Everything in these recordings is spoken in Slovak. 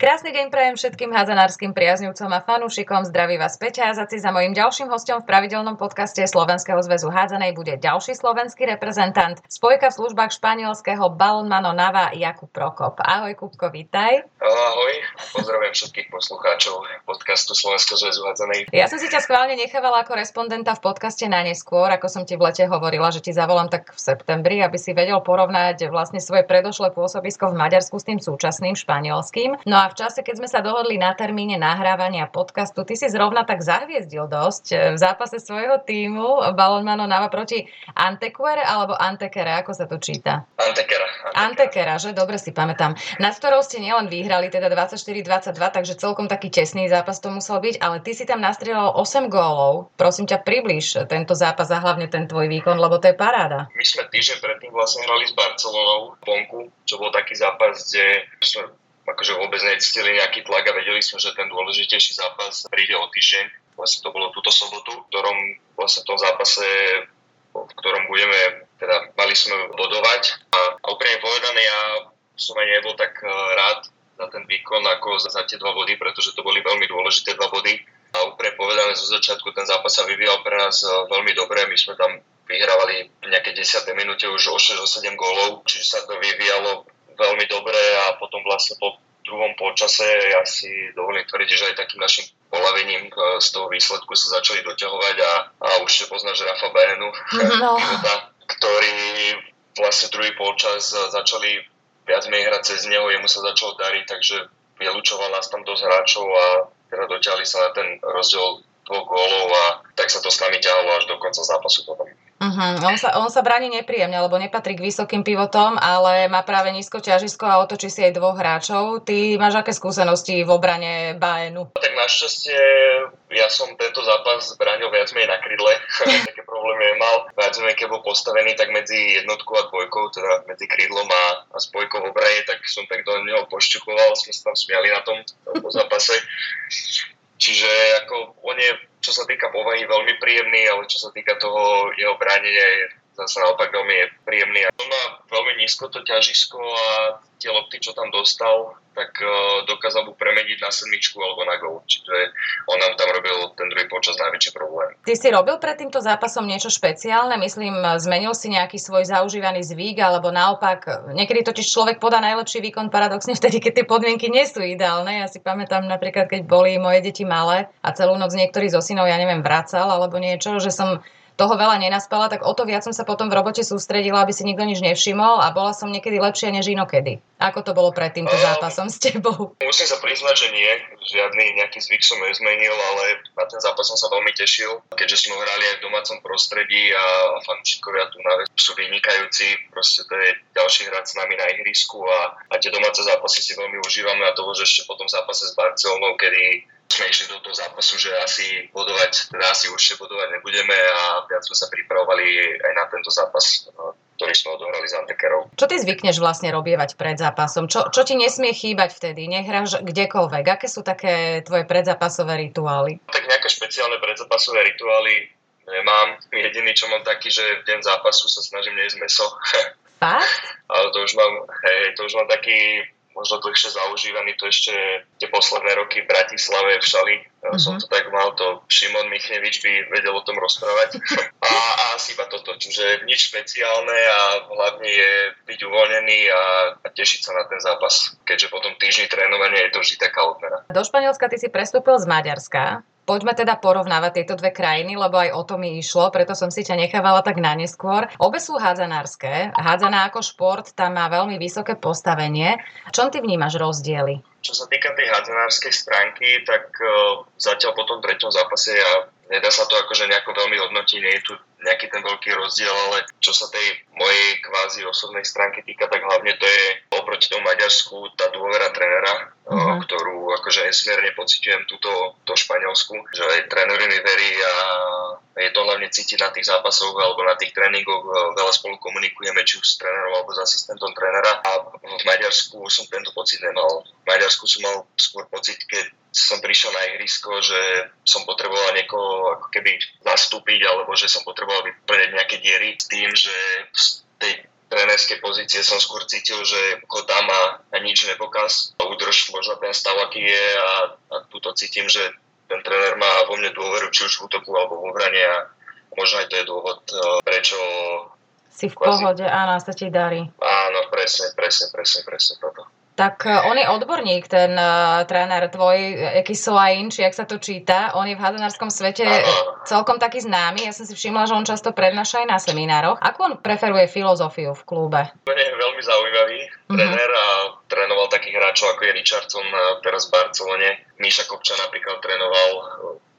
Krásny deň prajem všetkým hádzanárskym priaznivcom a fanúšikom. Zdraví vás Peťa Jazaci. Za mojím ďalším hostom v pravidelnom podcaste Slovenského zväzu hádzanej bude ďalší slovenský reprezentant, spojka v službách španielského balonmano Nava Jakub Prokop. Ahoj Kupko, vítaj. Ahoj, pozdravujem všetkých poslucháčov podcastu Slovenského zväzu hádzanej. Ja som si ťa schválne nechávala ako respondenta v podcaste na neskôr, ako som ti v lete hovorila, že ti zavolám tak v septembri, aby si vedel porovnať vlastne svoje predošlé pôsobisko v Maďarsku s tým súčasným španielským. No a v čase, keď sme sa dohodli na termíne nahrávania podcastu, ty si zrovna tak zahviezdil dosť e, v zápase svojho týmu Balonmano Nava proti Antequere alebo Antekere, ako sa to číta? Antekera. Antekera, že? Dobre si pamätám. Nad ktorou ste nielen vyhrali, teda 24-22, takže celkom taký tesný zápas to musel byť, ale ty si tam nastrieľal 8 gólov. Prosím ťa, približ tento zápas a hlavne ten tvoj výkon, lebo to je paráda. My sme týždeň predtým vlastne hrali s Barcelonou vonku, čo bol taký zápas, kde sme akože vôbec necítili nejaký tlak a vedeli sme, že ten dôležitejší zápas príde o týždeň. Vlastne to bolo túto sobotu, v ktorom vlastne v tom zápase, v ktorom budeme, teda mali sme bodovať. A, a úplne povedané, ja som aj nebol tak e, rád za ten výkon ako za, za tie dva body, pretože to boli veľmi dôležité dva body. A úplne povedané, zo začiatku ten zápas sa vyvíjal pre nás e, veľmi dobre. My sme tam vyhrávali v nejakej 10. minúte už o 6-7 gólov, čiže sa to vyvíjalo veľmi dobre a potom vlastne po druhom polčase ja si dovolím tvrdiť, že aj takým našim polavením e, z toho výsledku sa začali doťahovať a, a už ste poznáš Rafa Bénu, no. ktorý vlastne druhý polčas začali viac menej hrať cez neho, jemu sa začalo dariť, takže vylúčoval nás tam dosť hráčov a teda doťahli sa na ten rozdiel dvoch gólov a tak sa to s nami ťahalo až do konca zápasu potom. Uh-huh. On, sa, on sa bráni nepríjemne, lebo nepatrí k vysokým pivotom, ale má práve nízko ťažisko a otočí si aj dvoch hráčov. Ty máš aké skúsenosti v obrane Baenu? Tak našťastie ja som tento zápas bránil viac menej na krydle. Také problémy mal. Viac menej, keď bol postavený tak medzi jednotkou a dvojkou, teda medzi krydlom a, a spojkou v obrane, tak som tak do neho pošťuchoval, sme sa tam smiali na tom po zápase. Čiže ako on je, čo sa týka povahy, veľmi príjemný, ale čo sa týka toho jeho bránenia je zase naopak veľmi príjemný. On má veľmi nízko to ťažisko a tie lopty, čo tam dostal, tak uh, dokázal mu premeniť na sedmičku alebo na gol. Čiže on nám tam robil ten druhý počas najväčší problém. Ty si robil pred týmto zápasom niečo špeciálne? Myslím, zmenil si nejaký svoj zaužívaný zvyk, alebo naopak, niekedy totiž človek podá najlepší výkon paradoxne vtedy, keď tie podmienky nie sú ideálne. Ja si pamätám napríklad, keď boli moje deti malé a celú noc niektorý zo synov, ja neviem, vracal alebo niečo, že som toho veľa nenaspala, tak o to viac som sa potom v robote sústredila, aby si nikto nič nevšimol a bola som niekedy lepšia než inokedy. Ako to bolo pred týmto zápasom s tebou? Musím sa priznať, že nie. Žiadny nejaký zvyk som nezmenil, ale na ten zápas som sa veľmi tešil, keďže sme hrali aj v domácom prostredí a fanúšikovia tu na sú vynikajúci. Proste to je ďalší hrať s nami na ihrisku a, a tie domáce zápasy si veľmi užívame a to, že ešte potom zápase s Barcelonou, kedy sme išli do toho zápasu, že asi bodovať, teda asi určite bodovať nebudeme a viac sme sa pripravovali aj na tento zápas, ktorý sme odohrali s Antekerou. Čo ty zvykneš vlastne robievať pred zápasom? Čo, čo ti nesmie chýbať vtedy? Nehráš kdekoľvek? Aké sú také tvoje predzápasové rituály? Tak nejaké špeciálne predzápasové rituály nemám. Jediný, čo mám taký, že v deň zápasu sa snažím nejesť meso. Fakt? Ale to už mám, hej, to už mám taký možno dlhšie zaužívaný, to ešte tie posledné roky v Bratislave, v Šali, mm-hmm. som to tak mal, to Šimon Michnevič by vedel o tom rozprávať. A, a asi iba toto, čiže nič špeciálne a hlavne je byť uvoľnený a, a tešiť sa na ten zápas, keďže potom týždni trénovania je to vždy taká odmena. Do Španielska ty si prestúpil z Maďarska. Poďme teda porovnávať tieto dve krajiny, lebo aj o to mi išlo, preto som si ťa nechávala tak na neskôr. Obe sú hádzanárske. Hádzaná ako šport tam má veľmi vysoké postavenie. Čom ty vnímaš rozdiely? Čo sa týka tej hádzanárskej stránky, tak uh, zatiaľ po tom treťom zápase ja nedá sa to akože nejako veľmi hodnotiť, nie je tu nejaký ten veľký rozdiel, ale čo sa tej mojej kvázi osobnej stránky týka, tak hlavne to je oproti tomu Maďarsku tá dôvera trénera, mm-hmm. ktorú akože nesmierne pociťujem túto to Španielsku, že aj tréneri mi verí a je to hlavne cítiť na tých zápasoch alebo na tých tréningoch, veľa spolu komunikujeme či už s trénerom alebo s asistentom trénera a v Maďarsku som tento pocit nemal. V Maďarsku som mal skôr pocit, keď som prišiel na ihrisko, že som potreboval niekoho ako keby zastúpiť alebo že som potreboval vyplniť nejaké diery s tým, že z tej trénerskej pozície som skôr cítil, že ho tam a, nič nepokaz. Udrž možno ten stav, aký je a, a túto cítim, že ten tréner má vo mne dôveru, či už v útoku alebo v obrane a možno aj to je dôvod, e, prečo si v pohode, áno, sa ti darí. Áno, presne, presne, presne, presne toto. Tak e, on je odborník, ten uh, tréner tvoj, Eki Soain, či jak sa to číta. On je v hadenárskom svete celkom taký známy. Ja som si všimla, že on často prednáša aj na seminároch. Ako on preferuje filozofiu v klube? On je veľmi zaujímavý uh-huh. tréner a trénoval takých hráčov ako je Richardson teraz v Barcelone. Míša Kopča napríklad trénoval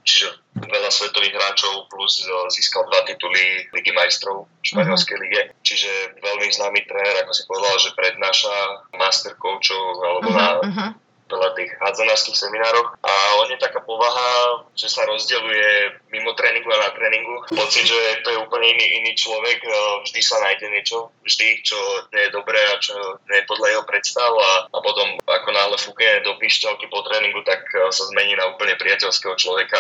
čiže veľa svetových hráčov plus získal dva tituly Ligy majstrov španielskej uh-huh. lige. Čiže veľmi známy tréner, ako si povedal, že prednáša master coachov alebo uh-huh, na uh-huh veľa tých hádzanárských seminároch a on je taká povaha, že sa rozdeľuje mimo tréningu a na tréningu. Pocit, že to je úplne iný, iný človek, vždy sa nájde niečo, vždy, čo nie je dobré a čo nie je podľa jeho predstav a, a potom ako náhle fúkne do pišťalky po tréningu, tak sa zmení na úplne priateľského človeka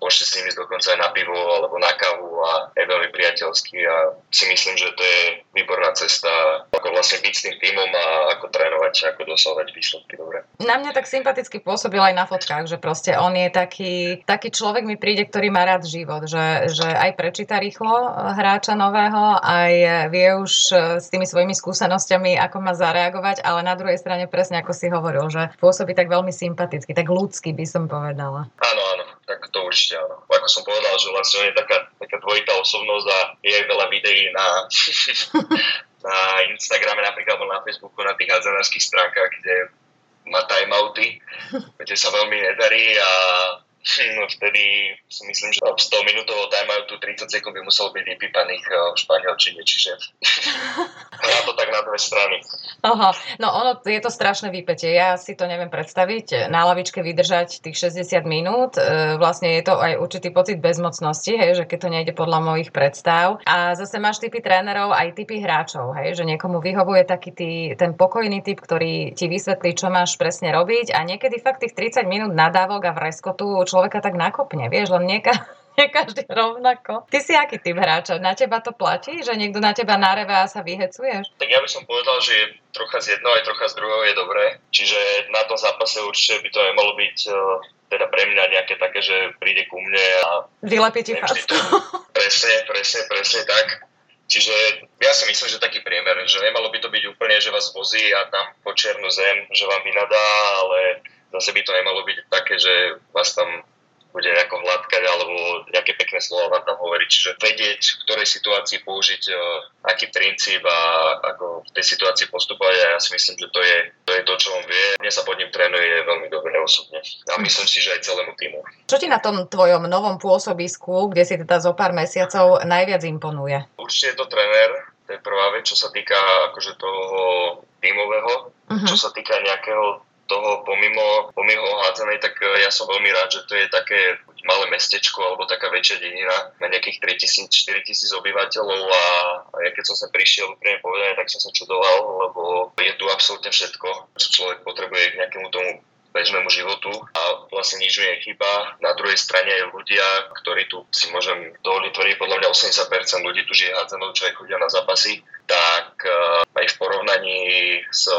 môžete s ísť dokonca aj na pivo alebo na kávu a je veľmi priateľský a si myslím, že to je výborná cesta, ako vlastne byť s tým týmom a ako trénovať, ako dosahovať výsledky dobre. Na mňa tak sympaticky pôsobil aj na fotkách, že proste on je taký, taký človek mi príde, ktorý má rád život, že, že aj prečíta rýchlo hráča nového, aj vie už s tými svojimi skúsenosťami, ako má zareagovať, ale na druhej strane presne ako si hovoril, že pôsobí tak veľmi sympaticky, tak ľudský by som povedala. Áno, áno, tak to určite áno. Ako som povedal, že vlastne on je taká, taká dvojitá osobnosť a je aj veľa videí na, na Instagrame napríklad alebo na Facebooku, na tých hádzanárských stránkach, kde má timeouty, kde sa veľmi nedarí a No vtedy si myslím, že v 100 minútového timeoutu 30 sekúnd by muselo byť vypípaných eh, v španielčine, čiže hrá to tak na dve strany. Aha, no ono je to strašné výpetie. Ja si to neviem predstaviť. Na lavičke vydržať tých 60 minút. E, vlastne je to aj určitý pocit bezmocnosti, hej, že keď to nejde podľa mojich predstav. A zase máš typy trénerov aj typy hráčov, hej, že niekomu vyhovuje taký tý, ten pokojný typ, ktorý ti vysvetlí, čo máš presne robiť a niekedy fakt tých 30 minút nadávok a vreskotu človeka tak nakopne, vieš, len nieka, nie každý rovnako. Ty si aký typ hráča? Na teba to platí, že niekto na teba nareve a sa vyhecuješ? Tak ja by som povedal, že trocha z jedného aj trocha z druhého je dobré. Čiže na tom zápase určite by to nemalo byť e, teda pre mňa nejaké také, že príde ku mne a... Vylepí ti to, Presne, presne, presne tak. Čiže ja si myslím, že taký priemer, že nemalo by to byť úplne, že vás vozí a tam po čiernu zem, že vám vynadá, ale zase by to nemalo byť také, že vás tam bude nejako hladkať alebo nejaké pekné slova vám tam hovoriť. Čiže vedieť, v ktorej situácii použiť uh, aký princíp a ako v tej situácii postupovať a ja si myslím, že to je to, je to čo on vie. Mne sa pod ním trénuje veľmi dobre osobne a myslím si, že aj celému týmu. Čo ti na tom tvojom novom pôsobisku, kde si teda zo pár mesiacov najviac imponuje? Určite je to tréner, to je prvá vec, čo sa týka akože toho tímového, uh-huh. čo sa týka nejakého toho pomimo, pomimo hádzanej, tak e, ja som veľmi rád, že to je také malé mestečko alebo taká väčšia dedina, na nejakých 3000-4000 obyvateľov a, ja keď som sa prišiel úprimne povedané, tak som sa čudoval, lebo je tu absolútne všetko, čo človek potrebuje k nejakému tomu bežnému životu a vlastne nič je chyba. Na druhej strane aj ľudia, ktorí tu si môžem dovoliť tvrdiť, podľa mňa 80% ľudí tu žije hádzanou, čo aj chodia na zápasy, tak uh, aj v porovnaní s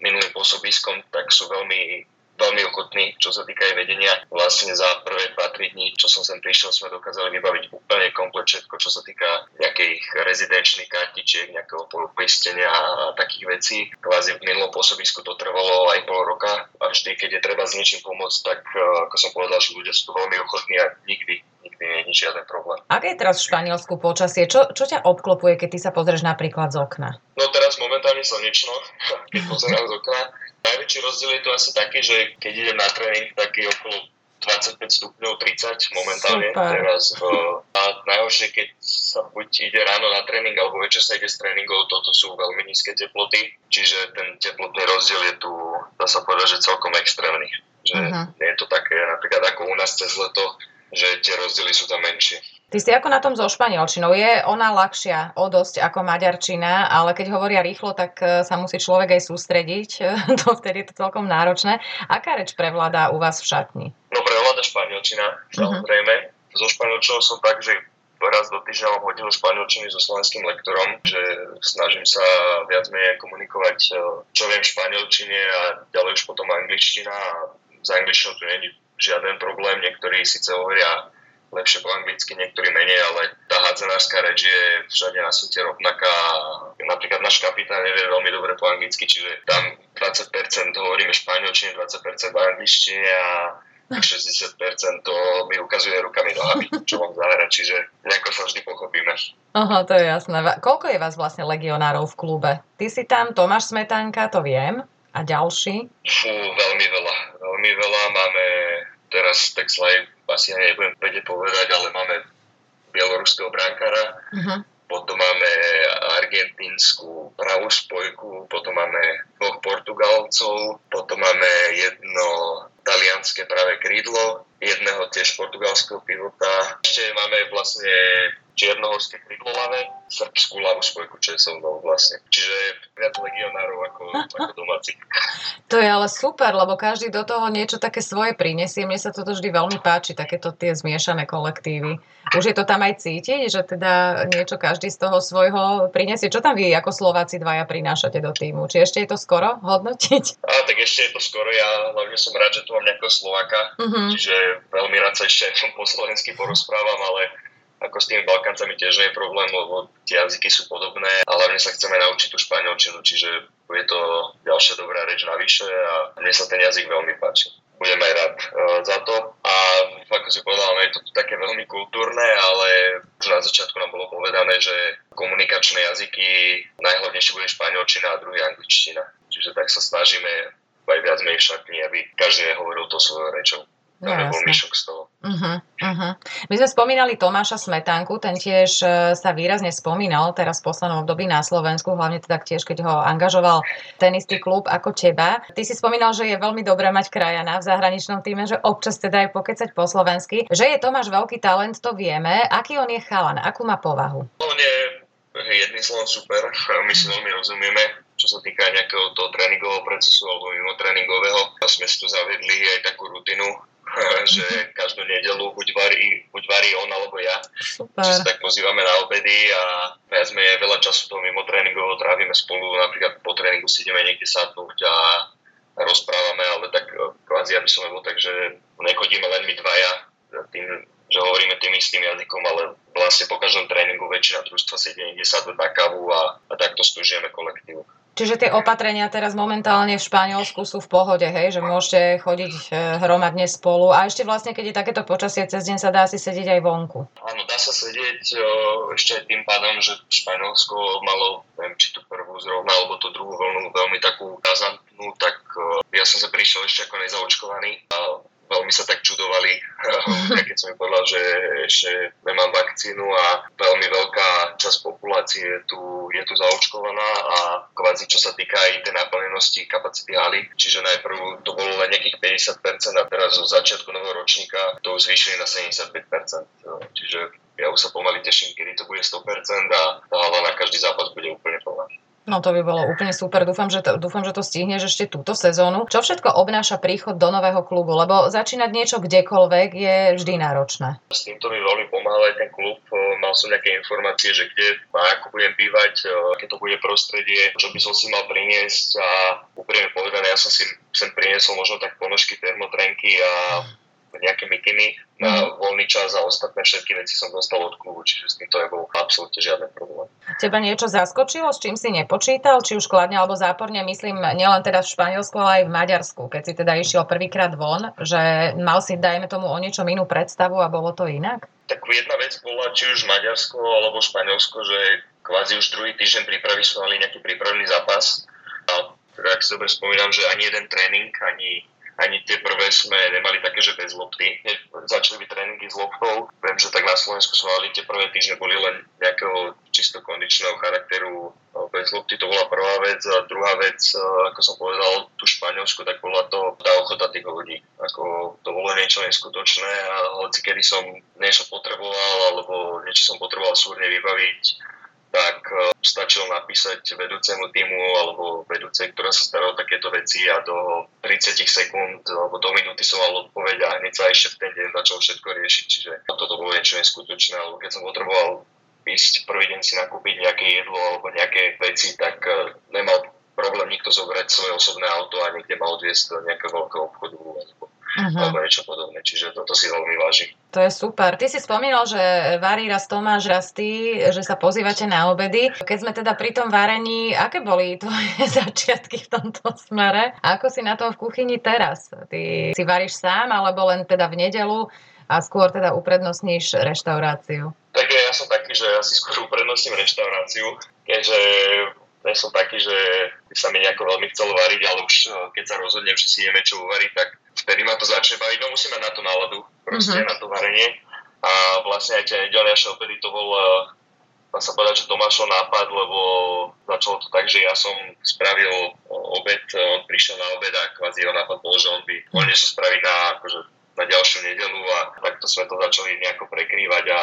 minulým pôsobiskom, tak sú veľmi veľmi ochotní, čo sa týka aj vedenia. Vlastne za prvé 2-3 dní, čo som sem prišiel, sme dokázali vybaviť úplne komplet všetko, čo sa týka nejakých rezidenčných kartičiek, nejakého poistenia a takých vecí. Kvázi v minulom pôsobisku to trvalo aj pol roka a vždy, keď je treba s niečím pomôcť, tak eh, ako som povedal, že ľudia sú veľmi ochotní a nikdy nie je žiaden problém. Aké je teraz v Španielsku počasie? Čo, čo ťa obklopuje, keď ty sa pozrieš napríklad z okna? No teraz momentálne slnečno, keď pozerám z okna. Najväčší rozdiel je to asi taký, že keď idem na tréning, tak je okolo 25 stupňov, 30 momentálne Super. teraz. A najhoršie, keď sa buď ide ráno na tréning, alebo večer sa ide z tréningov, toto sú veľmi nízke teploty, čiže ten teplotný rozdiel je tu, dá sa povedať, že celkom extrémny. Že uh-huh. nie je to také napríklad ako u nás cez leto, že tie rozdiely sú tam menšie. Ty si ako na tom so španielčinou? Je ona ľahšia o dosť ako maďarčina, ale keď hovoria rýchlo, tak e, sa musí človek aj sústrediť. to vtedy je to celkom náročné. Aká reč prevládá u vás v šatni? No prevláda španielčina, mhm. samozrejme. Uh-huh. So španielčinou som tak, že raz do týždňa mám hodinu španielčiny so slovenským lektorom, že snažím sa viac menej komunikovať, e, čo viem v španielčine a ďalej už potom angličtina a za angličtinou tu je žiaden problém. Niektorí síce hovoria lepšie po anglicky, niektorí menej, ale tá hádzanárska reč je všade na svete rovnaká. Napríklad náš kapitán nevie veľmi dobre po anglicky, čiže tam 20% hovoríme španielčine, 20% v angličtine a 60% to mi ukazuje rukami nohami, čo mám zahrať, čiže nejako sa vždy pochopíme. Aha, to je jasné. Koľko je vás vlastne legionárov v klube? Ty si tam, Tomáš Smetanka, to viem. A ďalší? Fú, veľmi veľa. Veľmi veľa. Máme teraz tak slaj, asi nebudem vedieť povedať, ale máme bieloruského brankára, uh-huh. potom máme argentínsku pravú spojku, potom máme dvoch Portugalcov, potom máme jedno talianské pravé krídlo, jedného tiež portugalského pivota. Ešte máme vlastne čiernohorské krydlolavé, srbskú ľavú spojku, čo je so mnou vlastne. Čiže viac legionárov ako, ako domáci. To je ale super, lebo každý do toho niečo také svoje prinesie. Mne sa toto vždy veľmi páči, takéto tie zmiešané kolektívy. Už je to tam aj cítiť, že teda niečo každý z toho svojho prinesie. Čo tam vy ako Slováci dvaja prinášate do týmu? Či ešte je to skoro hodnotiť? A, tak ešte je to skoro. Ja hlavne som rád, že tu mám nejakého Slováka, uh-huh. čiže veľmi rád sa ešte po slovensky porozprávam, ale ako s tými Balkáncami tiež nie je problém, lebo tie jazyky sú podobné a hlavne sa chceme naučiť tú španielčinu, čiže je to ďalšia dobrá reč navyše a mne sa ten jazyk veľmi páči. Budem aj rád uh, za to a ako si povedal, no je to také veľmi kultúrne, ale už na začiatku nám bolo povedané, že komunikačné jazyky najhlavnejšie bude španielčina a druhý angličtina. Čiže tak sa snažíme aj viac menej šatní, aby každý hovoril to svojou rečou. No, bol myšok z toho. Uh-huh, uh-huh. My sme spomínali Tomáša Smetánku, ten tiež uh, sa výrazne spomínal teraz v poslednom období na Slovensku, hlavne teda tiež, keď ho angažoval ten istý klub ako teba. Ty si spomínal, že je veľmi dobré mať krajana v zahraničnom týme, že občas teda aj pokecať po slovensky. Že je Tomáš veľký talent, to vieme. Aký on je chalan? Akú má povahu? On je jedným slovom super. My si veľmi rozumieme čo sa týka nejakého toho tréningového procesu alebo mimo tréningového. A sme si tu zavedli aj takú rutinu, že každú nedelu buď varí, buď varí on alebo ja. Super. Čiže sa tak pozývame na obedy a ja sme veľa času toho mimo tréningového trávime spolu, napríklad po tréningu si ideme niekde sadnúť a rozprávame, ale tak e, kvázi aby som bol tak, že nechodíme len my dvaja tým, že hovoríme tým istým jazykom, ale vlastne po každom tréningu väčšina družstva si ide niekde sadnúť na kávu a, a takto stúžujeme kolektívu. Čiže tie opatrenia teraz momentálne v Španielsku sú v pohode, hej, že môžete chodiť e, hromadne spolu. A ešte vlastne, keď je takéto počasie cez deň, sa dá si sedieť aj vonku. Áno, dá sa sedieť e, ešte aj tým pádom, že Španielsko malo, neviem, či tú prvú zrovna, alebo tú druhú vlnu veľmi takú razantnú, tak e, ja som sa prišiel ešte ako nezaočkovaný. A veľmi sa tak čudovali, keď som mi povedal, že ešte nemám vakcínu a veľmi veľká časť populácie je tu, je tu zaočkovaná a kvázi čo sa týka aj tej naplnenosti kapacity haly, čiže najprv to bolo len nejakých 50% a teraz zo začiatku nového ročníka to už zvýšili na 75%. Čiže ja už sa pomaly teším, kedy to bude 100% a tá hala na každý zápas bude úplne plná. No to by bolo úplne super. Dúfam, že to, dúfam, že to stihneš ešte túto sezónu. Čo všetko obnáša príchod do nového klubu? Lebo začínať niečo kdekoľvek je vždy náročné. S týmto mi veľmi pomáha aj ten klub. Mal som nejaké informácie, že kde a ako budem bývať, aké to bude prostredie, čo by som si mal priniesť a úprimne povedané, ja som si sem priniesol možno tak ponožky, termotrenky a nejaké mikiny na mm. voľný čas a ostatné všetky veci som dostal od klubu, čiže s týmto nebol absolútne žiadny problém. Teba niečo zaskočilo, s čím si nepočítal, či už kladne alebo záporne, myslím nielen teda v Španielsku, ale aj v Maďarsku, keď si teda išiel prvýkrát von, že mal si, dajme tomu, o niečom inú predstavu a bolo to inak? Tak jedna vec bola, či už Maďarsko alebo Španielsko, že kvázi už druhý týždeň prípravy sme mali nejaký prípravný zápas a teda, ak si dobre spomínam, že ani jeden tréning, ani ani tie prvé sme nemali také, že bez lopty. Začali byť tréningy s loptou. Viem, že tak na Slovensku sme mali tie prvé týždne boli len nejakého čisto kondičného charakteru bez lopty. To bola prvá vec. A druhá vec, ako som povedal, tu Španielsku, tak bola to tá ochota tých ľudí. Ako to bolo niečo neskutočné a hoci kedy som niečo potreboval alebo niečo som potreboval súrne vybaviť, tak e, stačilo napísať vedúcemu týmu alebo vedúcej, ktorá sa stará o takéto veci a do 30 sekúnd alebo do minúty som mal odpoveď a hneď sa ešte v ten deň začal všetko riešiť. Čiže toto bolo niečo neskutočné, alebo keď som potreboval ísť prvý deň si nakúpiť nejaké jedlo alebo nejaké veci, tak e, nemal problém nikto zobrať svoje osobné auto a niekde ma odviesť do nejakého veľkého obchodu alebo, uh-huh. alebo niečo podobné. Čiže toto si veľmi vážim. To je super. Ty si spomínal, že varí raz Tomáš, raz ty, že sa pozývate na obedy. Keď sme teda pri tom varení, aké boli tvoje začiatky v tomto smere? A ako si na tom v kuchyni teraz? Ty si varíš sám, alebo len teda v nedelu a skôr teda uprednostníš reštauráciu? Tak ja som taký, že ja si skôr uprednostním reštauráciu, keďže nie som taký, že sa mi nejako veľmi chcelo variť, ale už eh, keď sa rozhodnem, že si ideme čo uvariť, tak vtedy ma to začne baviť. No musíme na to náladu, proste mm-hmm. na to varenie. A vlastne aj tie nedelnejšie obedy to bol eh, dá sa povedať, že Tomášov nápad, lebo začalo to tak, že ja som spravil obed, on prišiel na obed a kvázi jeho nápad bol, že on by mohol niečo spraviť na, akože, na ďalšiu nedelu a takto sme to začali nejako prekrývať a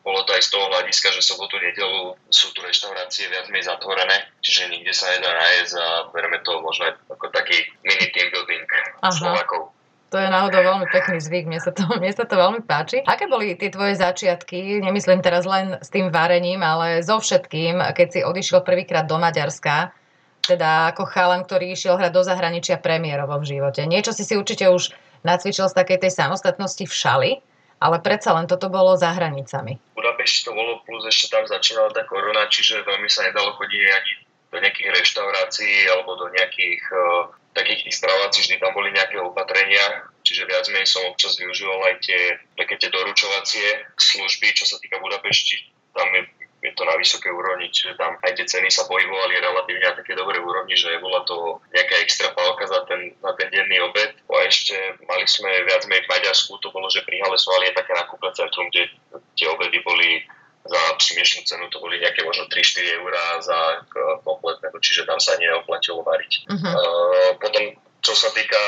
bolo to aj z toho hľadiska, že sobotu, nedelu sú tu reštaurácie viac menej zatvorené, čiže nikde sa nedá nájsť a bereme to možno ako taký mini team building Aha. Slovakov. To je náhodou veľmi pekný zvyk, mne sa, to, mne sa to veľmi páči. Aké boli tie tvoje začiatky, nemyslím teraz len s tým varením, ale so všetkým, keď si odišiel prvýkrát do Maďarska, teda ako chalan, ktorý išiel hrať do zahraničia premiérovo v živote. Niečo si si určite už nacvičil z takej tej samostatnosti v šali, ale predsa len toto bolo za hranicami. V to bolo, plus ešte tam začínala tá korona, čiže veľmi sa nedalo chodiť ani do nejakých reštaurácií alebo do nejakých uh, takých tých stravovací, vždy tam boli nejaké opatrenia, čiže viac menej som občas využíval aj tie také tie doručovacie služby, čo sa týka Budapešti, tam je je to na vysokej úrovni, čiže tam aj tie ceny sa pohybovali relatívne na také dobrej úrovni, že bola to nejaká extra pálka za ten, za ten denný obed. A ešte mali sme viac menej v Maďarsku, to bolo, že pri Halesovali je také nakúpe centrum, kde tie obedy boli za smiešnú cenu, to boli nejaké možno 3-4 eurá za kompletné, čiže tam sa neoplatilo variť. Uh-huh. Uh, potom, čo sa týka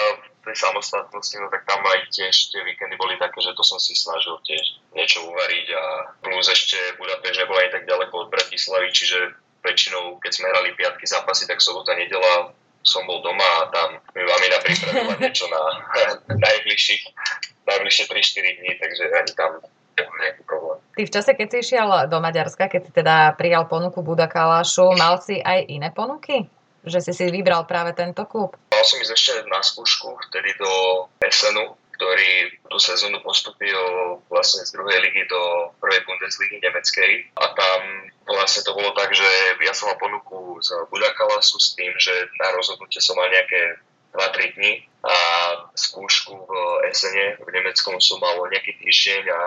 tej samostatnosti, no tak tam aj tiež tie víkendy boli také, že to som si snažil tiež niečo uvariť a plus ešte Budapešť nebol ani tak ďaleko od Bratislavy, čiže väčšinou, keď sme hrali piatky zápasy, tak sobota, nedela som bol doma a tam mi mamina pripravila niečo na najbližších, najbližšie 3-4 dní, takže ani tam nejaký. Ty v čase, keď si išiel do Maďarska, keď si teda prijal ponuku Budakalášu, mal si aj iné ponuky? že si si vybral práve tento klub? Mal som ísť ešte na skúšku, vtedy do Essenu, ktorý tú sezónu postupil vlastne z druhej ligy do prvej Bundesligy nemeckej. A tam vlastne to bolo tak, že ja som mal ponuku z Budakalasu s tým, že na rozhodnutie som mal nejaké 2-3 dní a skúšku v Esene v Nemeckom som mal nejaký týždeň a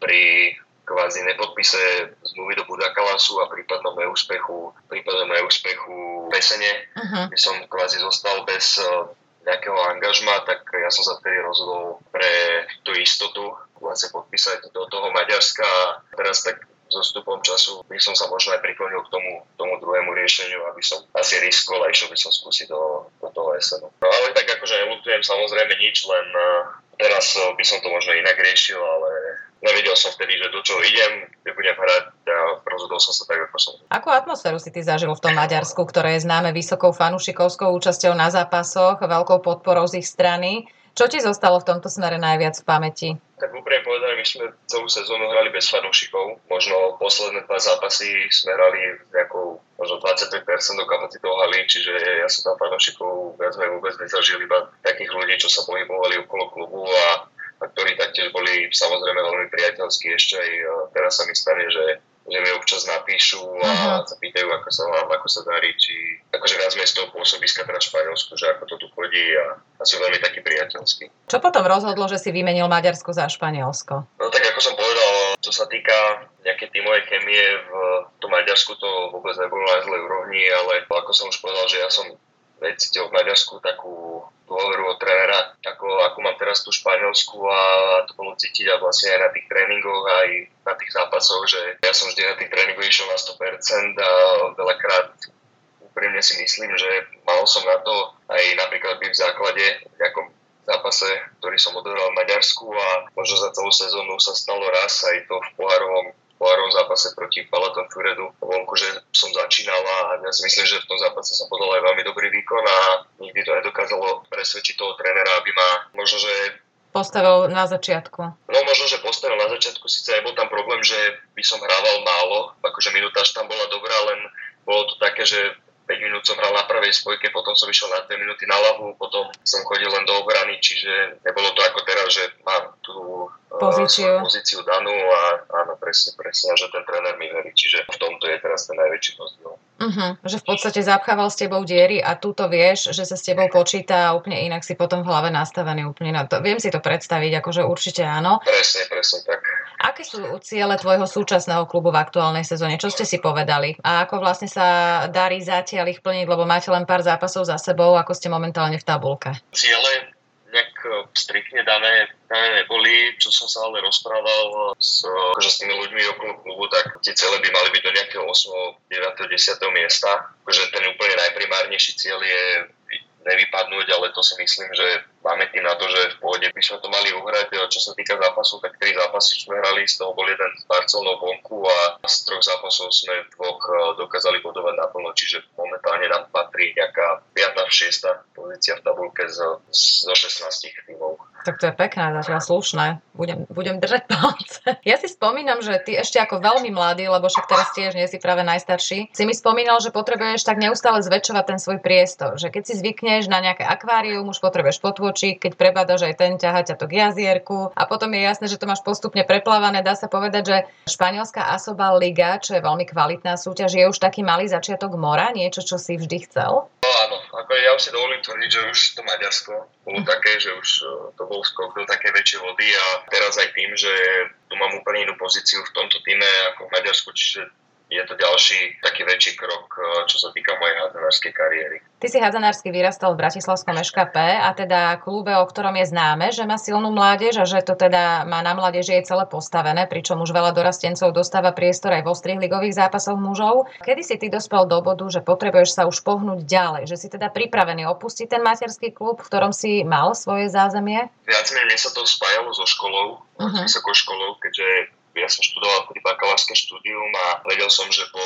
pri kvázi nepodpise zmluvy do Budakalasu a prípadnom neúspechu, prípadnom neúspechu Pesene, uh-huh. by som kvázi zostal bez uh, nejakého angažma, tak ja som sa vtedy rozhodol pre tú istotu vlastne podpísať do toho Maďarska a teraz tak so stupom času by som sa možno aj priklonil k tomu, tomu druhému riešeniu, aby som asi riskol a išiel by som skúsiť do, do toho SN. No ale tak akože nelutujem samozrejme nič, len uh, teraz uh, by som to možno inak riešil, ale nevedel som vtedy, že do čoho idem, kde budem hrať a rozhodol som sa tak, ako som. Akú atmosféru si ty zažil v tom Maďarsku, ktoré je známe vysokou fanušikovskou účasťou na zápasoch, veľkou podporou z ich strany? Čo ti zostalo v tomto smere najviac v pamäti? Tak úprimne povedané, my sme celú sezónu hrali bez fanúšikov. Možno posledné dva zápasy sme hrali nejakou možno 25% do kapacitou haly, čiže ja som tam fanúšikov viac sme vôbec nezažil, iba takých ľudí, čo sa pohybovali okolo klubu a a ktorí taktiež boli samozrejme veľmi priateľskí. Ešte aj e, teraz sa mi stane, že, že mi občas napíšu a sa pýtajú, ako sa mám, ako sa darí, či akože viac z toho pôsobiska teraz v Španielsku, že ako to tu chodí a, a sú veľmi takí priateľskí. Čo potom rozhodlo, že si vymenil Maďarsko za Španielsko? No tak ako som povedal, čo sa týka nejaké tímovej chemie v tom Maďarsku, to vôbec nebolo na zlej úrovni, ale ako som už povedal, že ja som cítil v Maďarsku takú dôveru od trénera, ako, ako mám teraz tu Španielsku a to bolo cítiť a vlastne aj na tých tréningoch, aj na tých zápasoch, že ja som vždy na tých tréningoch išiel na 100% a veľakrát úprimne si myslím, že mal som na to aj napríklad byť v základe v nejakom zápase, ktorý som odohral v Maďarsku a možno za celú sezónu sa stalo raz aj to v pohárovom pohárovom zápase proti Palaton Furedu vonku, že som začínal a ja si myslím, že v tom zápase som podal aj veľmi dobrý výkon a nikdy to nedokázalo presvedčiť toho trénera, aby ma možno, že postavil na začiatku? No možno, že postavil na začiatku, síce aj bol tam problém, že by som hrával málo, akože minutáž tam bola dobrá, len bolo to také, že 5 minút som hral na pravej spojke, potom som išiel na 2 minúty na ľavú, potom som chodil len do obrany, čiže nebolo to ako teraz, že mám tú eh, pozíciu, pozíciu danú a áno, presne, presne, že ten tréner mi verí, čiže v tomto je teraz ten najväčší rozdiel. Uh-huh. Že v podstate zapchával s tebou diery a tu to vieš, že sa s tebou počíta a úplne inak si potom v hlave nastavený úplne na to. Viem si to predstaviť, akože určite áno. Presne, presne tak. Aké sú ciele tvojho súčasného klubu v aktuálnej sezóne? Čo ste si povedali? A ako vlastne sa darí zatiaľ ich plniť, lebo máte len pár zápasov za sebou, ako ste momentálne v tabulke? Ciele nejak e, striktne dané, dané neboli, čo som sa ale rozprával s, akože s tými ľuďmi okolo klubu, tak tie cele by mali byť do nejakého 8., 9., 10. miesta. Akože ten úplne najprimárnejší cieľ je nevypadnúť, ale to si myslím, že tým na to, že v pôde by sme to mali uhrať. Čo sa týka zápasu, tak tri zápasy sme hrali, z toho bol jeden s Barcelonou vonku a z troch zápasov sme dvoch e, dokázali bodovať naplno, čiže momentálne nám patrí nejaká 5. 6. pozícia v tabulke zo, zo 16 tímov. Tak to je pekné, zatiaľ slušné. Budem, budem držať palce. Ja si spomínam, že ty ešte ako veľmi mladý, lebo však teraz tiež nie si práve najstarší, si mi spomínal, že potrebuješ tak neustále zväčšovať ten svoj priestor. Že keď si zvykneš na nejaké akvárium, už potrebuješ potôčiť, keď prebadaš aj ten, ťaha ťa to k jazierku a potom je jasné, že to máš postupne preplávané. Dá sa povedať, že španielská Asobal Liga, čo je veľmi kvalitná súťaž, je už taký malý začiatok mora, niečo, čo si vždy chcel? No áno, ako ja už si dovolím tvrdiť, že už to Maďarsko bolo také, že už e, to bol skok do také väčšie vody a teraz aj tým, že tu mám úplne inú pozíciu v tomto týme ako v Maďarsku, čiže je to ďalší taký väčší krok, eh, čo sa týka mojej hádzanárskej kariéry. Ty si hádzanársky vyrastal v Bratislavskom ŠKP a teda klube, o ktorom je známe, že má silnú mládež a že to teda má na mládeži je celé postavené, pričom už veľa dorastencov dostáva priestor aj vo ostrých ligových zápasoch mužov. Kedy si ty dospel do bodu, že potrebuješ sa už pohnúť ďalej, že si teda pripravený opustiť ten materský klub, v ktorom si mal svoje zázemie? Viac menej sa to spájalo so školou, uh-huh. vysokou školou, keďže ja som študoval pri bakalárske štúdium a vedel som, že po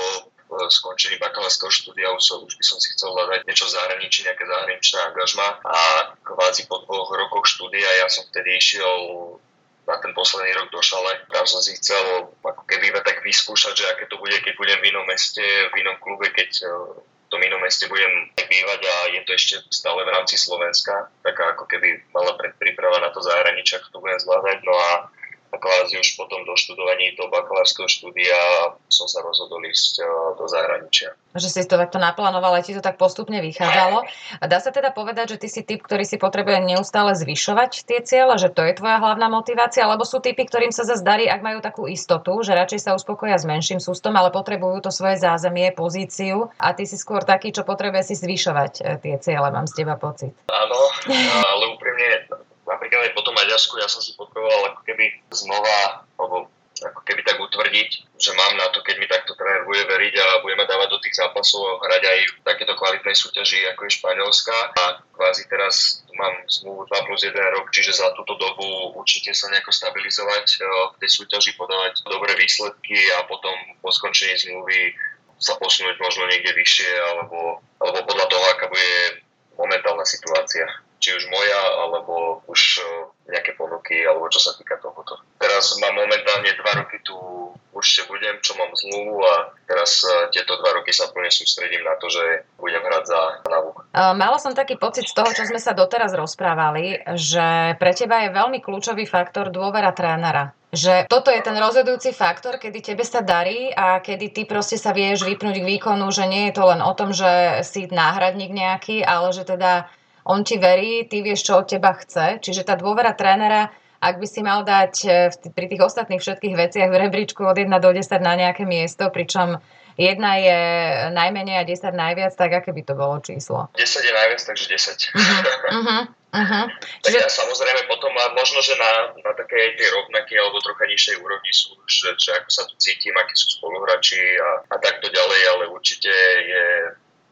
skončení bakalárskeho štúdia už, už by som si chcel hľadať niečo v zahraničí, nejaké zahraničné angažma a kvázi po dvoch rokoch štúdia ja som vtedy išiel na ten posledný rok do šale. Tam som si chcel ako keby tak vyskúšať, že aké to bude, keď budem v inom meste, v inom klube, keď e, v tom inom meste budem bývať a je to ešte stále v rámci Slovenska, taká ako keby mala predpríprava na to zahraničie, ako to budem zvládať. No a a kvázi už potom do študovaní do bakalárskeho štúdia som sa rozhodol ísť e, do zahraničia. Že si to takto naplánoval, a ti to tak postupne vychádzalo. A dá sa teda povedať, že ty si typ, ktorý si potrebuje neustále zvyšovať tie ciele, že to je tvoja hlavná motivácia, alebo sú typy, ktorým sa zase darí, ak majú takú istotu, že radšej sa uspokoja s menším sústom, ale potrebujú to svoje zázemie, pozíciu a ty si skôr taký, čo potrebuje si zvyšovať e, tie ciele, mám z teba pocit. Áno, ale úprimne napríklad aj po tom Maďarsku ja som si potreboval ako keby znova, alebo ako keby tak utvrdiť, že mám na to, keď mi takto tréner bude veriť a budeme dávať do tých zápasov hrať aj v takéto kvalitnej súťaži, ako je Španielská. A kvázi teraz mám zmluvu 2 plus 1 rok, čiže za túto dobu určite sa nejako stabilizovať eh, v tej súťaži, podávať dobré výsledky a potom po skončení zmluvy sa posunúť možno niekde vyššie alebo, alebo podľa toho, aká bude momentálna situácia či už moja, alebo už e, nejaké ponuky, alebo čo sa týka tohoto. Teraz mám momentálne dva roky tu určite budem, čo mám zmluvu a teraz e, tieto dva roky sa plne sústredím na to, že budem hrať za Navu. Mala som taký pocit z toho, čo sme sa doteraz rozprávali, že pre teba je veľmi kľúčový faktor dôvera trénera že toto je ten rozhodujúci faktor, kedy tebe sa darí a kedy ty proste sa vieš vypnúť k výkonu, že nie je to len o tom, že si náhradník nejaký, ale že teda on ti verí, ty vieš, čo od teba chce. Čiže tá dôvera trénera, ak by si mal dať e, pri tých ostatných všetkých veciach v rebríčku od 1 do 10 na nejaké miesto, pričom jedna je najmenej a 10 najviac, tak aké by to bolo číslo? 10 je najviac, takže 10. Uh-huh, uh-huh, uh-huh. Čiže... Tak ja samozrejme potom možno, že na, na také aj tej rovnaké alebo trocha nižšej úrovni sú, že, že ako sa tu cítim, akí sú spoluhráči a, a takto ďalej, ale určite je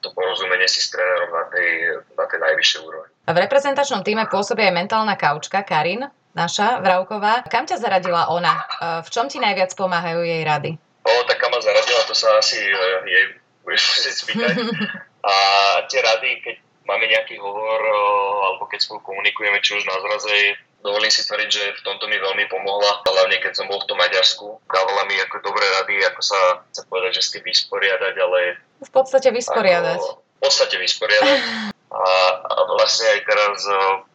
to porozumenie si s trénerom na tej, na tej najvyššej úrovni. V reprezentačnom týme pôsobí aj mentálna kaučka Karin. naša Vravková. Kam ťa zaradila ona? V čom ti najviac pomáhajú jej rady? O, tak kam ma zaradila, to sa asi e, jej budeš musieť spýtať. A tie rady, keď máme nejaký hovor, alebo keď spolu komunikujeme, či už na zraze, dovolím si tvrdiť, že v tomto mi veľmi pomohla, hlavne keď som bol v tom Maďarsku. Dávala mi ako dobré rady, ako sa, chcem povedať, že s tým vysporiadať, ale... V podstate vysporiadať. Ako, v podstate vysporiadať. A, a vlastne aj teraz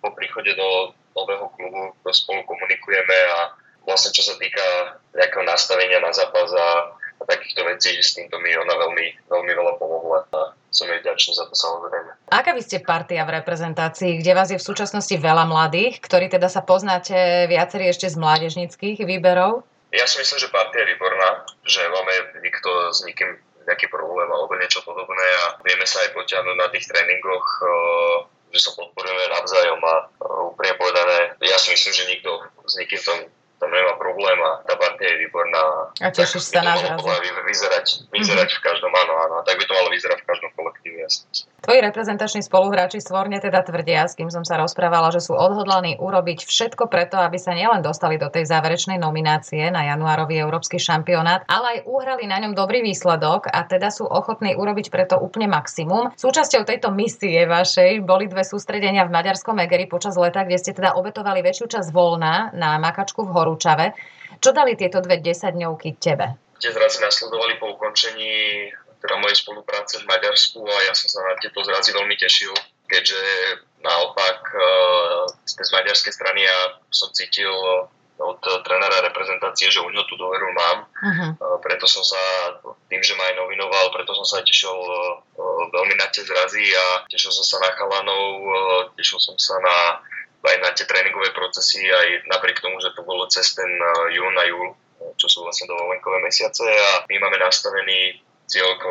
po príchode do nového klubu spolu komunikujeme a vlastne čo sa týka nejakého nastavenia na zápas a a takýchto vecí, s týmto mi ona veľmi, veľmi veľa pomohla a som jej vďačný za to samozrejme. Aká vy ste partia v reprezentácii, kde vás je v súčasnosti veľa mladých, ktorí teda sa poznáte viacerí ešte z mládežnických výberov? Ja si myslím, že partia je výborná, že máme nikto s nikým nejaký problém alebo niečo podobné a vieme sa aj potiahnuť na tých tréningoch, že sa podporujeme navzájom a úplne povedané, ja si myslím, že nikto s nikým tom tam nemá problém a tá partia je výborná. A tešíš sa na zrazu. Vyzerať, vyzerať mm-hmm. v každom, áno, áno. Tak by to malo vyzerať v každom kolektíve, jasne. Tvoji reprezentační spoluhráči svorne teda tvrdia, s kým som sa rozprávala, že sú odhodlaní urobiť všetko preto, aby sa nielen dostali do tej záverečnej nominácie na januárový európsky šampionát, ale aj uhrali na ňom dobrý výsledok a teda sú ochotní urobiť preto úplne maximum. Súčasťou tejto misie vašej boli dve sústredenia v Maďarskom Egeri počas leta, kde ste teda obetovali väčšiu časť voľna na makačku v Horúčave. Čo dali tieto dve desaťdňovky tebe? Tie zrazy nasledovali po ukončení teda mojej spolupráce v Maďarsku a ja som sa na tieto zrazy veľmi tešil, keďže naopak e, z maďarskej strany ja som cítil od trénera reprezentácie, že u neho tú dôveru mám. Uh-huh. Preto som sa, tým, že ma aj nominoval, preto som sa tešil e, veľmi na tie zrazy a tešil som sa na chalanov, tešil som sa na aj na tie tréningové procesy, aj napriek tomu, že to bolo cez ten jún a júl, čo sú vlastne dovolenkové mesiace a my máme nastavený cieľ k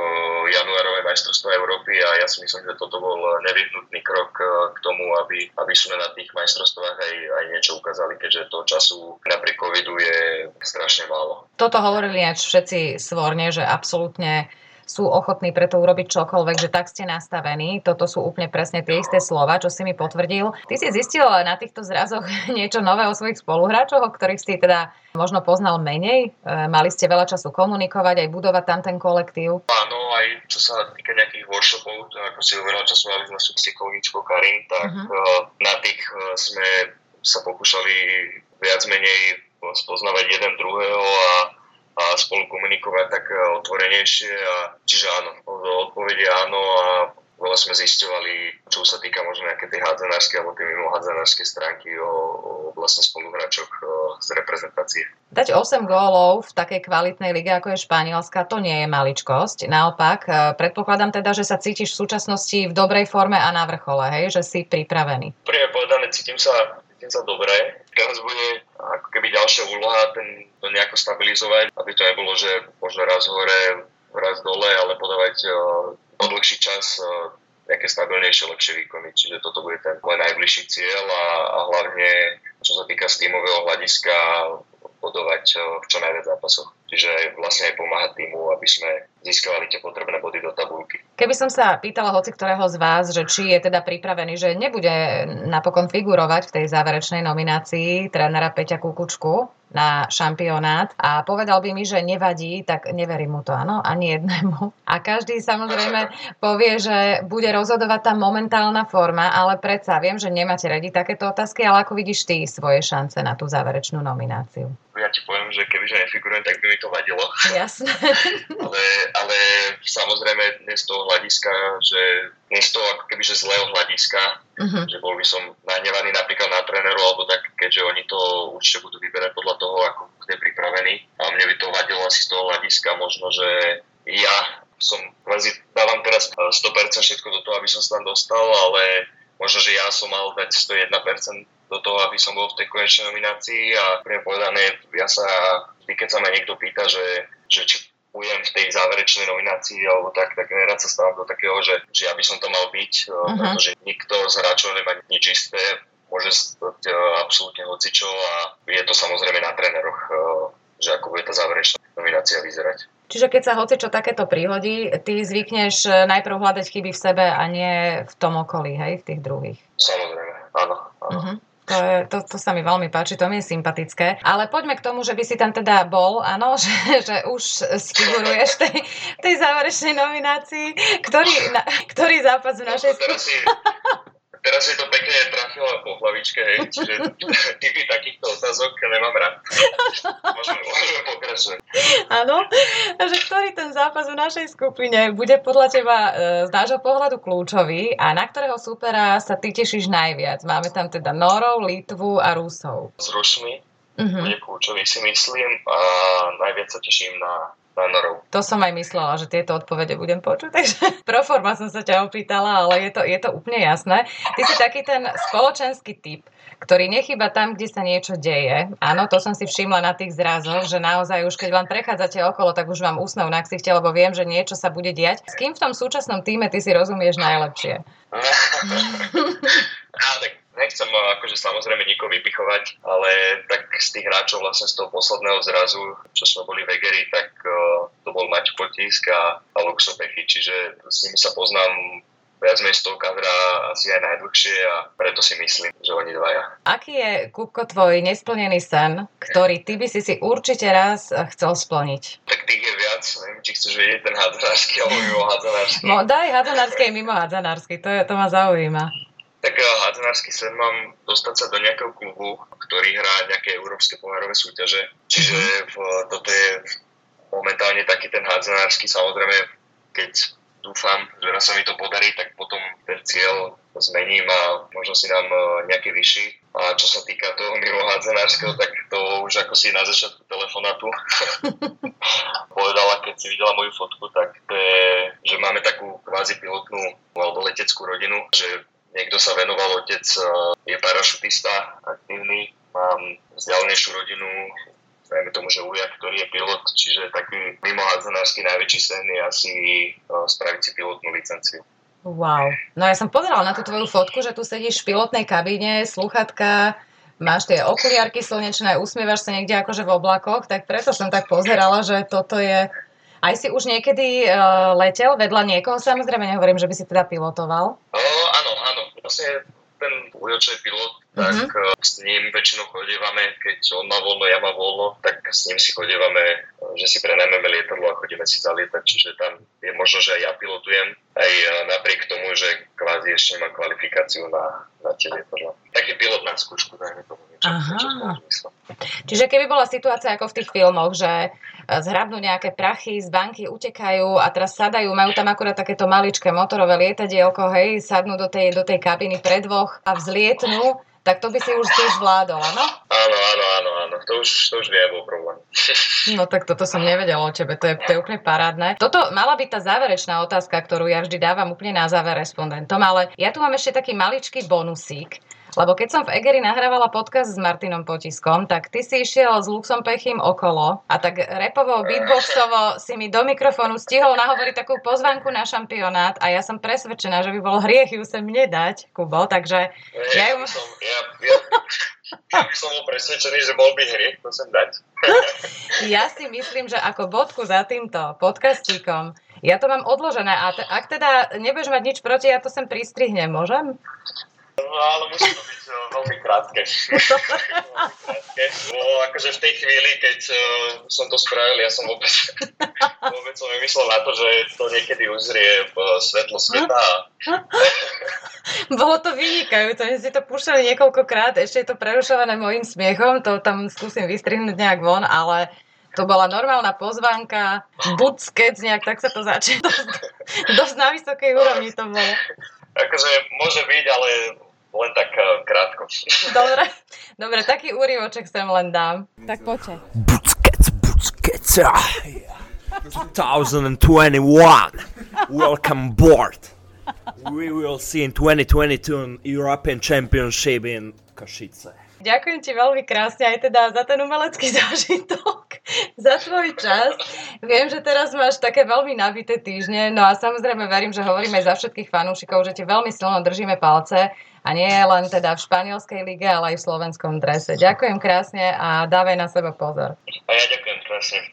januárové majstrovstva Európy a ja si myslím, že toto bol nevyhnutný krok e, k tomu, aby, aby sme na tých majstrovstvách aj, aj niečo ukázali, keďže toho času napriek covidu je strašne málo. Toto hovorili aj všetci svorne, že absolútne sú ochotní preto urobiť čokoľvek, že tak ste nastavení. Toto sú úplne presne tie isté slova, čo si mi potvrdil. Ty si zistil na týchto zrazoch niečo nové o svojich spoluhráčoch, o ktorých si teda možno poznal menej? E, mali ste veľa času komunikovať, aj budovať tam ten kolektív? Áno, aj čo sa týka nejakých workshopov, ako si veľa času mali s našou psychologičkou Karin, tak uh-huh. na tých e, sme sa pokúšali viac menej spoznávať jeden druhého a a spolu komunikovať tak e, otvorenejšie. A, čiže áno, odpovede áno a veľa sme zisťovali, čo sa týka možno nejaké tej hádzanárskej alebo tej mimo hádzanárskej stránky o, o vlastne spoluhráčoch e, z reprezentácie. Dať 8 gólov v takej kvalitnej lige ako je Španielska, to nie je maličkosť. Naopak, e, predpokladám teda, že sa cítiš v súčasnosti v dobrej forme a na vrchole, hej, že si pripravený. Príjme povedané, cítim sa, cítim sa dobre. Teraz bude ako keby ďalšia úloha ten, to nejako stabilizovať, aby to nebolo, že možno raz hore, raz dole, ale podávať uh, po dlhší čas uh, nejaké stabilnejšie, lepšie výkony. Čiže toto bude ten môj najbližší cieľ a, a hlavne, čo sa týka z tímového hľadiska, bodovať v čo najviac zápasoch. Čiže vlastne aj pomáhať týmu, aby sme získavali tie potrebné body do tabulky. Keby som sa pýtala hoci ktorého z vás, že či je teda pripravený, že nebude napokon figurovať v tej záverečnej nominácii trénera Peťa Kukučku, na šampionát a povedal by mi, že nevadí, tak neverím mu to, áno, ani jednému. A každý samozrejme povie, že bude rozhodovať tá momentálna forma, ale predsa viem, že nemáte radi takéto otázky, ale ako vidíš ty svoje šance na tú záverečnú nomináciu? Ja ti poviem, že kebyže nefigurujem, tak by mi to vadilo. Jasné. ale, ale samozrejme dnes z toho hľadiska, že dnes z toho ako kebyže zlého hľadiska, uh-huh. že bol by som nahnevaný napríklad na tréneru, alebo tak, keďže oni to určite budú vyberať podľa toho, ako bude pripravený. A mne by to vadilo asi z toho hľadiska možno, že ja som kvázi dávam teraz 100% všetko do toho, aby som sa tam dostal, ale možno, že ja som mal dať 101% do toho, aby som bol v tej konečnej nominácii a pre povedané, ja sa keď sa ma niekto pýta, že, že či budem v tej záverečnej nominácii alebo tak, tak nerad sa stávam do takého, že, že ja by som to mal byť, uh-huh. pretože nikto z hráčov nemá nič isté, môže stať uh, absolútne hocičo a je to samozrejme na tréneroch, uh, že ako bude tá záverečná nominácia vyzerať. Čiže keď sa hoci čo takéto príhodí, ty zvykneš najprv hľadať chyby v sebe a nie v tom okolí, hej, v tých druhých. Samozrejme, áno. áno. Uh-huh. To, je, to, to sa mi veľmi páči, to mi je sympatické. Ale poďme k tomu, že by si tam teda bol, áno, že, že už sfiguruješ tej, tej záverečnej nominácii. Ktorý, na, ktorý zápas v našej... No, teraz si to pekne trafila po hlavičke, hej, čiže typy takýchto otázok nemám rád. Môžeme, môžeme pokračovať. Áno, že ktorý ten zápas v našej skupine bude podľa teba e, z nášho pohľadu kľúčový a na ktorého supera sa ty tešíš najviac? Máme tam teda Norov, Litvu a Rusov. S Rusmi uh-huh. bude kľúčový si myslím a najviac sa teším na banorov. To som aj myslela, že tieto odpovede budem počuť, takže pro forma som sa ťa opýtala, ale je to, je to úplne jasné. Ty si taký ten spoločenský typ, ktorý nechyba tam, kde sa niečo deje. Áno, to som si všimla na tých zrazoch, že naozaj už keď vám prechádzate okolo, tak už vám úsmev na ksichte, lebo viem, že niečo sa bude diať. S kým v tom súčasnom týme ty si rozumieš najlepšie? Á, tak nechcem eh, akože samozrejme nikoho vypichovať, ale tak z tých hráčov vlastne z toho posledného zrazu, čo sme boli v Egeri, tak uh, to bol Maťo Potisk a, a Luxo Pechy, čiže s nimi sa poznám viac menej z toho kadra asi aj najdlhšie a preto si myslím, že oni dvaja. Aký je, Kupko, tvoj nesplnený sen, ktorý ty by si si určite raz chcel splniť? Tak tých je viac, neviem, či chceš vedieť ten hadzanársky alebo mimo hadzanársky. No, daj hadzanársky aj mimo hadzanársky, to, je, to ma zaujíma. Tak eh, hádzanársky sen mám dostať sa do nejakého klubu, ktorý hrá nejaké európske pohárové súťaže. Čiže mhm. v, toto je momentálne taký ten hádzanársky, samozrejme, keď dúfam, že raz sa mi to podarí, tak potom ten cieľ zmením a možno si dám eh, nejaký vyšší. A čo sa týka toho mimo hádzanárskeho, tak to už ako si na začiatku telefonátu povedala, keď si videla moju fotku, tak to je, že máme takú kvázi pilotnú alebo leteckú rodinu, že Niekto sa venoval, otec eh, je parašutista aktívny, mám vzdialenejšiu rodinu, dajme tomu, že ujak, ktorý je pilot, čiže taký mimo hádzanársky najväčší sen je asi eh, spraviť si pilotnú licenciu. Wow. No ja som pozerala na tú tvoju fotku, že tu sedíš v pilotnej kabíne, sluchatka, máš tie okuliarky slnečné, usmievaš sa niekde akože v oblakoch, tak preto som tak pozerala, že toto je... Aj si už niekedy uh, letel vedľa niekoho, samozrejme nehovorím, že by si teda pilotoval. O, áno, áno vlastne ten je pilot, tak uh-huh. s ním väčšinou chodievame, keď on má voľno, ja mám voľno, tak s ním si chodievame, eh, že si prenajmeme lietadlo a chodíme si zalietať, čiže tam je možno, že aj ja pilotujem, aj eh, napriek tomu, že kvázi ešte nemám kvalifikáciu na, na tie lietadla. Taký pilot na skúšku, dajme tomu niečo. Aha. Čiže keby bola situácia ako v tých filmoch, že zhrabnú nejaké prachy, z banky utekajú a teraz sadajú, majú tam akurát takéto maličké motorové lietadielko, hej, sadnú do tej, do tej kabiny pre dvoch a vzlietnú, tak to by si už tiež vládol, áno? Áno, áno, áno, áno, to už, to už vie, bol problém. No tak toto som nevedela o tebe, to je, to je úplne parádne. Toto mala byť tá záverečná otázka, ktorú ja vždy dávam úplne na záver respondentom, ale ja tu mám ešte taký maličký bonusík. Lebo keď som v Egeri nahrávala podcast s Martinom Potiskom, tak ty si išiel s Luxom Pechým okolo a tak repovo, beatboxovo si mi do mikrofónu stihol nahovoriť takú pozvanku na šampionát a ja som presvedčená, že by bol hriech ju sem nedať, Kubo, takže... Ja, ja, ju... som, ja, ja, som bol presvedčený, že bol by hriech to sem dať. ja si myslím, že ako bodku za týmto podcastíkom ja to mám odložené a te, ak teda nebudeš mať nič proti, ja to sem pristrihnem, môžem? No ale musí to byť uh, veľmi krátke. krátke. Bo akože v tej chvíli, keď uh, som to spravil, ja som vôbec, vôbec som nemyslel na to, že to niekedy uzrie uh, svetlo sveta. Bolo to vynikajúce, my si to púšťali niekoľkokrát, ešte je to prerušované môjim smiechom, to tam skúsim vystrihnúť nejak von, ale to bola normálna pozvánka, buď nejak, tak sa to začalo. Dosť, dosť na vysokej úrovni to bolo. Akože môže byť, ale len tak uh, krátko. Dobre, dobre, taký úryvoček sem len dám. Tak poďte. Busquets, Busquets, 2021, welcome board. We will see in 2022 European Championship in Košice. Ďakujem ti veľmi krásne aj teda za ten umelecký zážitok, za tvoj čas. Viem, že teraz máš také veľmi nabité týždne, no a samozrejme verím, že hovoríme za všetkých fanúšikov, že ti veľmi silno držíme palce a nie len teda v španielskej lige, ale aj v slovenskom drese. Ďakujem krásne a dávaj na seba pozor. A ja ďakujem krásne.